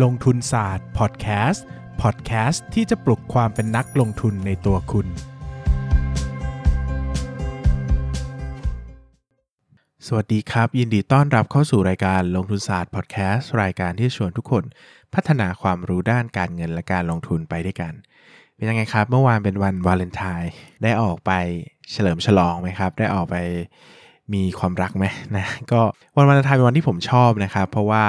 ลงทุนศาสตร์พอดแคสต์พอดแคสต์ที่จะปลุกความเป็นนักลงทุนในตัวคุณ สวัสดีครับ ยินดีต้อนรับเข้าสู่รายการลงทุนศาสตร์พอดแคสต์รายการที่ชวนทุกคน พัฒนาความรู้ด้านการเงินและการลงทุนไปด้วยกัน เป็นยังไงครับ เมื่อวานเป็นวันวาเลนไทน์ได้ออกไปเฉลิมฉลองไหมครับ ได้ออกไปมีความรักไหมนะก็วันวาเลนไทน์เป็นวันที่ผมชอบนะครับ เพราะว่า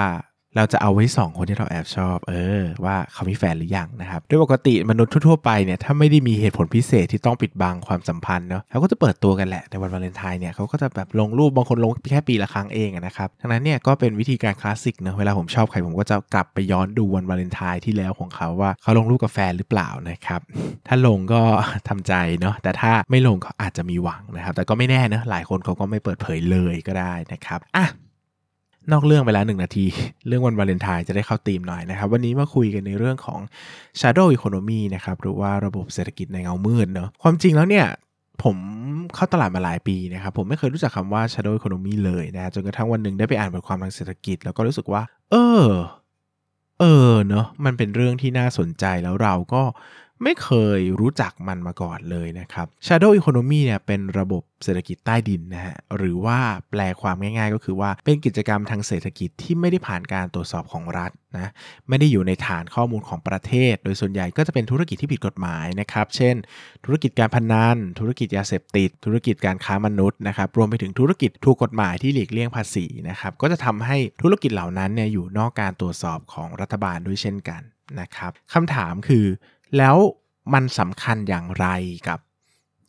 เราจะเอาไว้ส่องคนที่เราแอบชอบ เออ ว่าเขามีแฟนหรือยังนะครับโดยปกติมนุษย์ทั่วๆไปเนี่ยถ้าไม่ได้มีเหตุผลพิเศษที่ต้องปิดบังความสัมพันธ์เนาะเขาก็จะเปิดตัวกันแหละในวันวาเลนไทน์เนี่ยเขาก็จะแบบลงรูปบางคนลงแค่ปีละครั้งเองนะครับดังนั้นเนี่ยก็เป็นวิธีการคลาสสิกเนะเวลาผมชอบใครผมก็จะกลับไปย้อนดูวันวาเลนไทน์ที่แล้วของเขาว่าเขาลงรูปกับแฟนหรือเปล่านะครับถ้าลงก็ทำใจเนาะแต่ถ้าไม่ลงก็อาจจะมีหวังนะครับแต่ก็ไม่แน่นะหลายคนเขาก็ไม่เปิดเผยเลยก็ได้นะครับอะ นอกเรื่องไปแล้วหนึ่งนาที เรื่องวันวาเลนไทน์จะได้เข้าธีมหน่อยนะครับ วันนี้มาคุยกันในเรื่องของ shadow economy นะครับหรือว่าระบบเศรษฐกิจในเงามืดเนาะความจริงแล้วเนี่ยผมเข้าตลาดมาหลายปีนะครับ ผมไม่เคยรู้จักคำว่า shadow economy เลยนะจนกระทั่งวันหนึ่งได้ไปอ่านบทความทางเศรษฐกิจ แล้วก็รู้สึกว่า เออ เออเนาะมันเป็นเรื่องที่น่าสนใจแล้วเราก็ ไม่เคยรู้จักมันมาก่อนเลยนะครับ Shadow Economy เนี่ยเป็นระบบเศรษฐกิจใต้ดินนะฮะหรือว่าแปลความง่ายๆ ก็คือว่าเป็นกิจกรรมทางเศรษฐกิจที่ไม่ได้ผ่านการตรวจสอบของรัฐนะไม่ได้อยู่ในฐานข้อมูลของประเทศ โดยส่วนใหญ่ก็จะเป็นธุรกิจที่ผิดกฎหมายนะครับ เช่น ธุรกิจการพนัน ธุรกิจยาเสพติด ธุรกิจการค้ามนุษย์นะครับรวมไปถึงธุรกิจถูกกฎหมายที่หลีกเลี่ยงภาษีนะครับก็จะทำให้ธุรกิจเหล่านั้นเนี่ยอยู่นอกการตรวจสอบของรัฐบาลด้วยเช่นกันนะครับคำถามคือ แล้วมันสำคัญอย่างไรกับ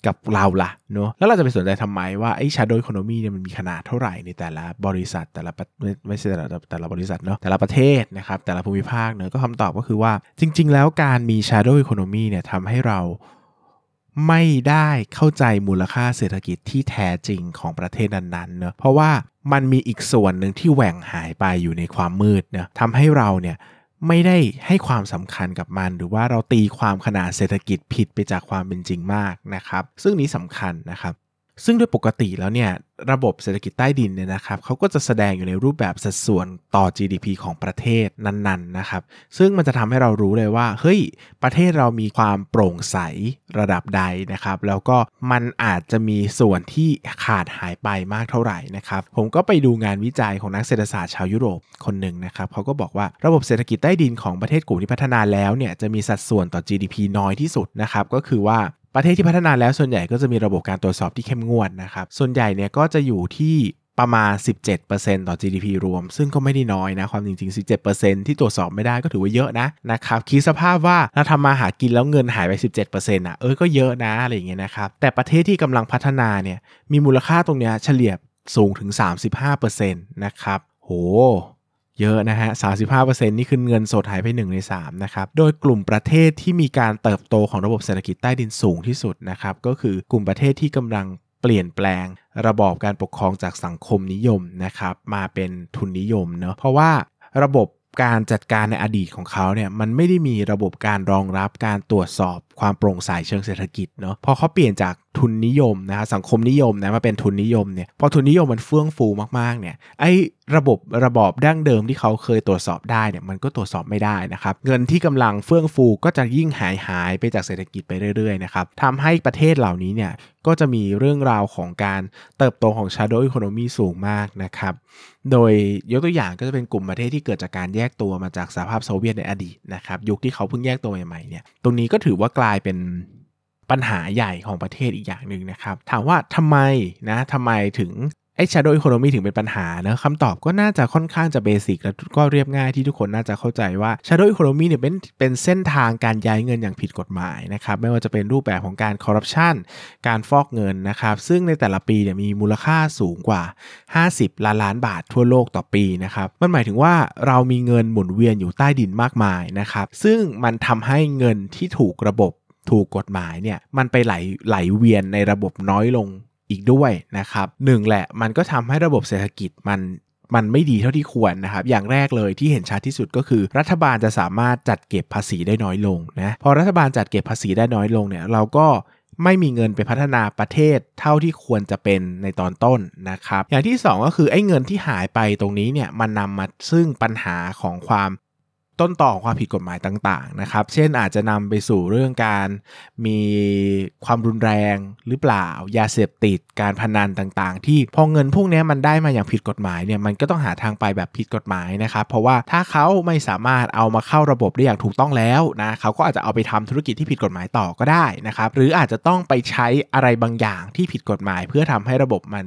กับเราล่ะเนาะแล้วเราจะไปสนใจทำไมว่าไอ้ shadow economy เนี่ยมันมีขนาดเท่าไหร่ในแต่ละบริษัทแต่ละไม่ไม่ใช่แต่ละแต่ละบริษัทเนาะแต่ละประเทศนะครับแต่ละภูมิภาคเนาะก็คำตอบก็คือว่า จริง ๆ แล้วการมี shadow economy เนี่ยทำให้เราไม่ได้เข้าใจมูลค่าเศรษฐกิจที่แท้จริงของประเทศนั้นๆเนาะเพราะว่ามันมีอีกส่วนหนึ่งที่แหว่งหายไปอยู่ในความมืดเนาะทำให้เราเนี่ย ไม่ได้ให้ความสำคัญกับมัน หรือว่าเราตีความขนาดเศรษฐกิจผิดไปจากความเป็นจริงมากนะครับ ซึ่งนี้สำคัญนะครับ ซึ่งโดยปกติแล้วเนี่ยระบบเศรษฐกิจใต้ดินเนี่ยนะครับเขาก็จะแสดงอยู่ในรูปแบบสัดส่วนต่อ GDP ของประเทศนั้นๆนะครับซึ่งมันจะทำให้เรารู้เลยว่าเฮ้ยประเทศเรามีความโปร่งใสระดับใดนะครับแล้วก็มันอาจจะมีส่วนที่ขาดหายไปมากเท่าไหร่นะครับผมก็ไปดูงานวิจัยของนักเศรษฐศาสตร์ชาวยุโรปคนหนึ่งนะครับเขาก็บอกว่าระบบเศรษฐกิจใต้ดินของประเทศกลุ่มที่พัฒนาแล้วเนี่ยจะมีสัดส่วนต่อ GDP น้อยที่สุดนะครับก็คือว่า ประเทศที่พัฒนาแล้วส่วนใหญ่ก็จะมีระบบการตรวจสอบที่เข้มงวดนะครับ ส่วนใหญ่เนี่ยก็จะอยู่ที่ประมาณ 17%ต่อ GDP รวม ซึ่งก็ไม่ได้น้อยนะ ความจริง ๆ 17%ที่ตรวจสอบไม่ได้ก็ถือว่าเยอะนะนะครับ คิดสภาพว่าเราทำมาหากินแล้วเงินหายไป 17%อะ เออ ก็เยอะนะ อะไรอย่างเงี้ยนะครับ แต่ประเทศที่กำลังพัฒนาเนี่ย มีมูลค่าตรงเนี้ยเฉลี่ยสูงถึง 35%นะครับ โห เยอะนะฮะ 35%นี่คือเงินสดหายไป 1 ใน 3 นะครับ โดยกลุ่มประเทศที่มีการเติบโตของระบบเศรษฐกิจใต้ดินสูงที่สุดนะครับ ก็คือกลุ่มประเทศที่กำลังเปลี่ยนแปลงระบอบการปกครองจากสังคมนิยมนะครับ มาเป็นทุนนิยมเนาะเพราะว่าระบบการจัดการในอดีตของเขาเนี่ยมันไม่ได้มีระบบการรองรับการตรวจสอบความโปร่งใสเชิงเศรษฐกิจเนาะพอเขาเปลี่ยนจากทุนนิยมนะสังคมนิยมนะมาเป็นทุนนิยมเนี่ยพอทุนนิยมมันเฟื่องฟูมากๆเนี่ยไอ้ระบบระบอบดั้งเดิมที่เขาเคยตรวจสอบได้เนี่ยมันก็ตรวจสอบไม่ได้นะครับเงินที่กำลังเฟื่องฟูก็จะยิ่งหายหายไปจากเศรษฐกิจไปเรื่อยๆนะครับทำให้ประเทศเหล่านี้เนี่ยก็จะมีเรื่องราวของการเติบโตของ shadow economy สูงมากนะครับโดยยกตัวอย่างก็จะเป็นกลุ่มประเทศที่เกิดจากการแยกตัวมาจากสหภาพโซเวียตในอดีตนะครับยุคที่เขาเพิ่งแยกตัวใหม่ๆเนี่ยตรงนี้ก็ถือว่ากลายเป็นปัญหาใหญ่ของประเทศอีกอย่างหนึ่งนะครับ ถามว่าทำไมนะทำไมถึง ไอ้ shadow economy ถึงเป็นปัญหานะคำตอบก็น่าจะค่อนข้างจะเบสิกและก็เรียบง่ายที่ทุกคนน่าจะเข้าใจว่า shadow economy เนี่ยเป็นเป็นเส้นทางการย้ายเงินอย่างผิดกฎหมายนะครับไม่ว่าจะเป็นรูปแบบของการคอร์รัปชันการฟอกเงินนะครับซึ่งในแต่ละปีเนี่ยมีมูลค่าสูงกว่า 50 ล้านล้านบาททั่วโลกต่อปีนะครับมันหมายถึงว่าเรามีเงินหมุนเวียนอยู่ใต้ดินมากมายนะครับซึ่งมันทำให้เงินที่ถูกระบบถูกกฎหมายเนี่ยมันไปไหลไหลเวียนในระบบน้อยลง อีกด้วยนะครับหนึ่งแหละมันก็ทำให้ระบบเศรษฐกิจมันมันไม่ดีเท่าที่ควรนะครับ อย่างแรกเลยที่เห็นชัดที่สุดก็คือ รัฐบาลจะสามารถจัดเก็บภาษีได้น้อยลงนะ พอรัฐบาลจัดเก็บภาษีได้น้อยลงเนี่ยเราก็ไม่มีเงินไปพัฒนาประเทศเท่าที่ควรจะเป็นในตอนต้นนะครับ อย่างที่ 2 ก็คือไอ้เงินที่หายไปตรงนี้เนี่ยมันนำมาซึ่งปัญหาของความ ต้นต่อของความผิดกฎหมายต่างๆนะครับ เช่นอาจจะนำไปสู่เรื่องการมีความรุนแรงหรือเปล่า ยาเสพติด การพนันต่างๆ ที่พอเงินพวกนี้มันได้มาอย่างผิดกฎหมายเนี่ยมันก็ต้องหาทางไปแบบผิดกฎหมายนะครับ เพราะว่าถ้าเขาไม่สามารถเอามาเข้าระบบได้อย่างถูกต้องแล้วนะเขาก็อาจจะเอาไปทำธุรกิจที่ผิดกฎหมายต่อก็ได้นะครับ หรืออาจจะต้องไปใช้อะไรบางอย่างที่ผิดกฎหมาย เพื่อทำให้ระบบมัน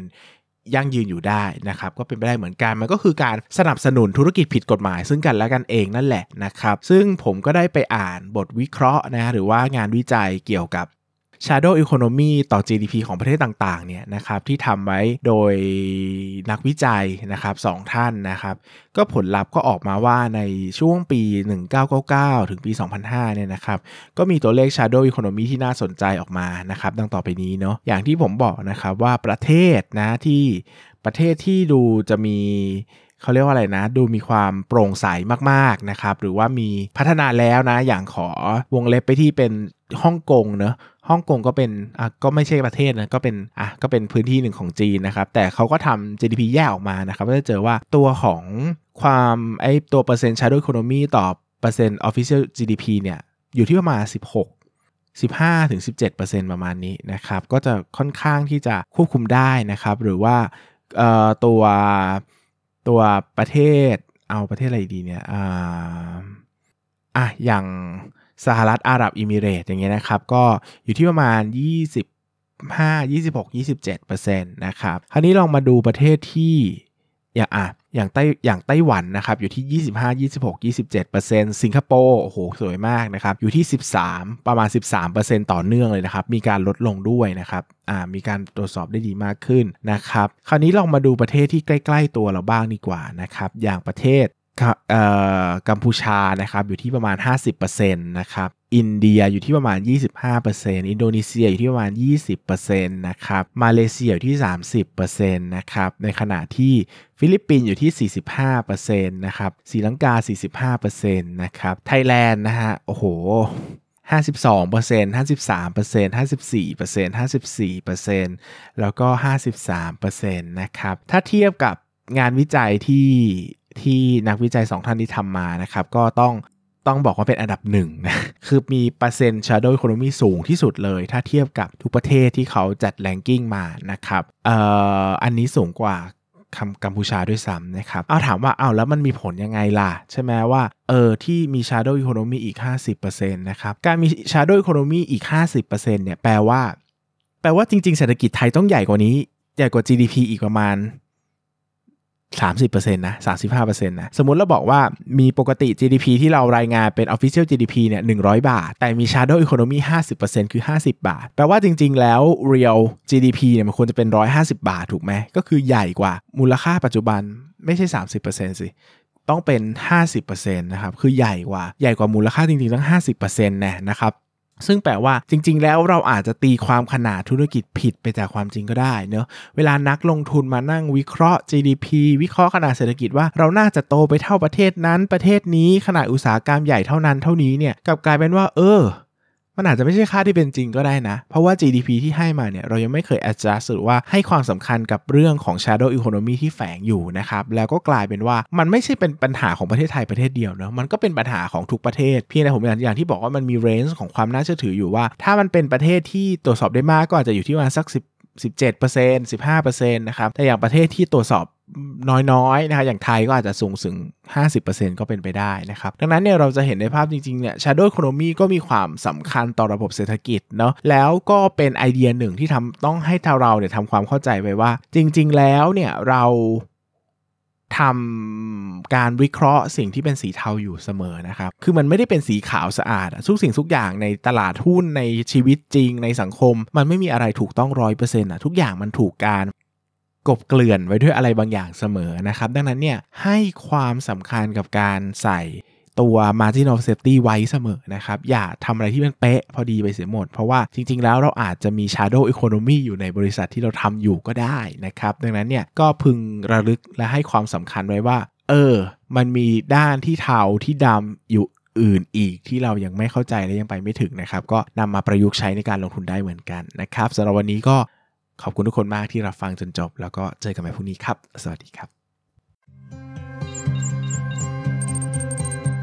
ยั่งยืนอยู่ได้นะครับก็เป็นไปได้เหมือนกันมันก็คือการสนับสนุนธุรกิจผิดกฎหมาย ซึ่งกันและกันเองนั่นแหละนะครับซึ่งผมก็ได้ไปอ่านบทวิเคราะห์นะหรือว่างานวิจัยเกี่ยวกับ Shadow Economy ต่อ GDP ของประเทศต่างๆเนี่ยนะครับที่ทำไว้โดยนักวิจัยนะครับสองท่านนะครับ ก็ผลลัพธ์ก็ออกมาว่าในช่วงปี 1999 ถึงปี 2005 เนี่ยนะครับก็มีตัวเลข Shadow Economy ที่น่าสนใจออกมานะครับ ดังต่อไปนี้เนาะอย่างที่ผมบอกนะครับว่าประเทศนะที่ประเทศที่ดูจะมี เขาเรียกว่าอะไรนะ ดูมีความโปร่งใสมากๆนะครับ หรือว่ามีพัฒนาแล้วนะ อย่างขอวงเล็บไปที่เป็นฮ่องกงเนอะฮ่องกงก็เป็นอะก็ไม่ใช่ประเทศนะก็เป็นอะก็เป็นพื้นที่หนึ่งของจีนนะครับ แต่เขาก็ทำ GDP แยกออกมานะครับก็จะเจอว่าตัวของความไอตัวเปอร์เซ็นต์ shadow economy ต่อเปอร์เซ็นต์ official GDP เนี่ยอยู่ที่ประมาณ 16 15ถึง17%ประมาณนี้นะครับ ก็จะค่อนข้างที่จะควบคุมได้นะครับ หรือว่าตัว ตัวประเทศเอาประเทศอะไรดีเนี่ยอ่าอะอย่างสหรัฐอาหรับอิมิเรตอย่างเงี้ยนะครับ ก็อยู่ที่ประมาณ25 26 27%นะครับ คราวนี้ลองมาดูประเทศที่ อย่างอะอย่างไต้อย่างไต้หวันนะครับอยู่ที่ 25 26 27%สิงคโปร์โอ้โหสวยมากนะครับอยู่ที่ 13 ประมาณ 13%ต่อเนื่องเลยนะครับมีการลดลงด้วยนะครับอ่ามีการตรวจสอบได้ดีมากขึ้นนะครับคราวนี้ลองมาดูประเทศที่ใกล้ ๆ ตัวเราบ้างดีกว่านะครับอย่างประเทศ กัมพูชานะครับอยู่ที่ประมาณ 50%นะครับอินเดียอยู่ที่ประมาณ 25%อินโดนีเซียอยู่ที่ประมาณ 20%นะครับมาเลเซียอยู่ที่ 30%นะครับในขณะที่ฟิลิปปินส์อยู่ที่ 45%นะครับศรีลังกา 45%นะครับไทยแลนด์นะฮะโอ้โห52% 53% 54% 54%แล้วก็ 53%นะครับถ้าเทียบกับงานวิจัยที่ ที่นักวิจัย 2 ท่านที่ทำมานะครับ ก็ต้องต้องบอกว่าเป็นอันดับหนึ่งนะ คือมีเปอร์เซ็นต์ shadow economy สูงที่สุดเลย ถ้าเทียบกับทุกประเทศที่เขาจัดแรงกิ้งมานะครับเอ่ออันนี้สูงกว่าคำกัมพูชาด้วยซ้ำนะครับ เอาถามว่า เอาแล้วมันมีผลยังไงล่ะ ใช่ไหมว่า เออ ที่มี shadow economy อีก 50%นะครับ การมี shadow economy อีก 50%เนี่ย แปลว่า แปลว่าจริง ๆ เศรษฐกิจไทยต้องใหญ่กว่านี้ ใหญ่กว่า GDP อีกประมาณ 30%นะ35%นะสมมุติเราบอกว่ามีปกติ GDP ที่เรารายงานเป็น Official GDP เนี่ย100 บาท แต่มี Shadow Economy 50%คือ 50 บาท แปลว่าจริงๆ แล้ว Real GDP เนี่ยมันควรจะเป็น 150 บาทถูกไหม ก็คือใหญ่กว่ามูลค่าปัจจุบันไม่ใช่ 30%สิต้องเป็น 50%นะครับ คือใหญ่กว่า ใหญ่กว่ามูลค่าจริงๆ ตั้ง 50%นะนะครับ ซึ่งแปลว่าจริง ๆ แล้วเราอาจจะตีความขนาดธุรกิจผิดไปจากความจริงก็ได้เนอะเวลานักลงทุนมานั่งวิเคราะห์ GDP วิเคราะห์ขนาดเศรษฐกิจว่าเราน่าจะโตไปเท่าประเทศนั้นประเทศนี้ขนาดอุตสาหกรรมใหญ่เท่านั้นเท่านี้เนี่ยกลับกลายเป็นว่า เออ มันอาจจะไม่ใช่ค่าที่เป็นจริงก็ได้นะ เพราะว่า GDP ที่ให้มาเนี่ย เรายังไม่เคย adjust หรือว่าให้ความสำคัญกับเรื่องของ shadow economy ที่แฝงอยู่นะครับ แล้วก็กลายเป็นว่ามันไม่ใช่เป็นปัญหาของประเทศไทยประเทศเดียวเนะมันก็เป็นปัญหาของทุกประเทศ เพียงแต่ผมอย่างที่บอกว่ามันมี range ของความน่าเชื่อถืออยู่ว่า ถ้ามันเป็นประเทศที่ตรวจสอบได้มากก็อาจจะอยู่ที่ประมาณสัก10 17% 15%นะครับแต่อย่างประเทศที่ตรวจสอบน้อยๆนะครับอย่างไทยก็อาจจะสูงถึง 50%ก็เป็นไปได้นะครับ ดังนั้นเนี่ยเราจะเห็นในภาพจริงๆเนี่ย shadow economy ก็มีความสำคัญต่อระบบเศรษฐกิจเนาะแล้วก็เป็นไอเดียหนึ่งที่ทำต้องให้เราเนี่ยทำความเข้าใจไปว่า จริง ๆ แล้วเนี่ยเรา ทำการวิเคราะห์สิ่งที่เป็นสีเทาอยู่เสมอนะครับ คือมันไม่ได้เป็นสีขาวสะอาด ทุกสิ่งทุกอย่างในตลาดหุ้นในชีวิตจริงในสังคม มันไม่มีอะไรถูกต้องร้อยเปอร์เซ็นต์อะทุกอย่างมันถูกการกบเกลื่อนไว้ด้วยอะไรบางอย่างเสมอนะครับ ดังนั้นเนี่ยให้ความสำคัญกับการใส่ ตัว margin of safety ไว้เสมอนะครับ อย่าทำอะไรที่มันเป๊ะพอดีไปเสียหมด เพราะว่าจริง ๆ แล้วเราอาจจะมี shadow economy อยู่ในบริษัทที่เราทำอยู่ก็ได้นะครับ ดังนั้นเนี่ยก็พึงระลึกและให้ความสำคัญไว้ว่า เออ มันมีด้านที่เทาที่ดำอยู่อื่นอีกที่เรายังไม่เข้าใจและยังไปไม่ถึงนะครับ ก็นำมาประยุกต์ใช้ในการลงทุนได้เหมือนกันนะครับสำหรับวันนี้ก็ขอบคุณทุกคนมากที่รับฟังจนจบ แล้วก็เจอกันใหม่พรุ่งนี้ครับ สวัสดีครับ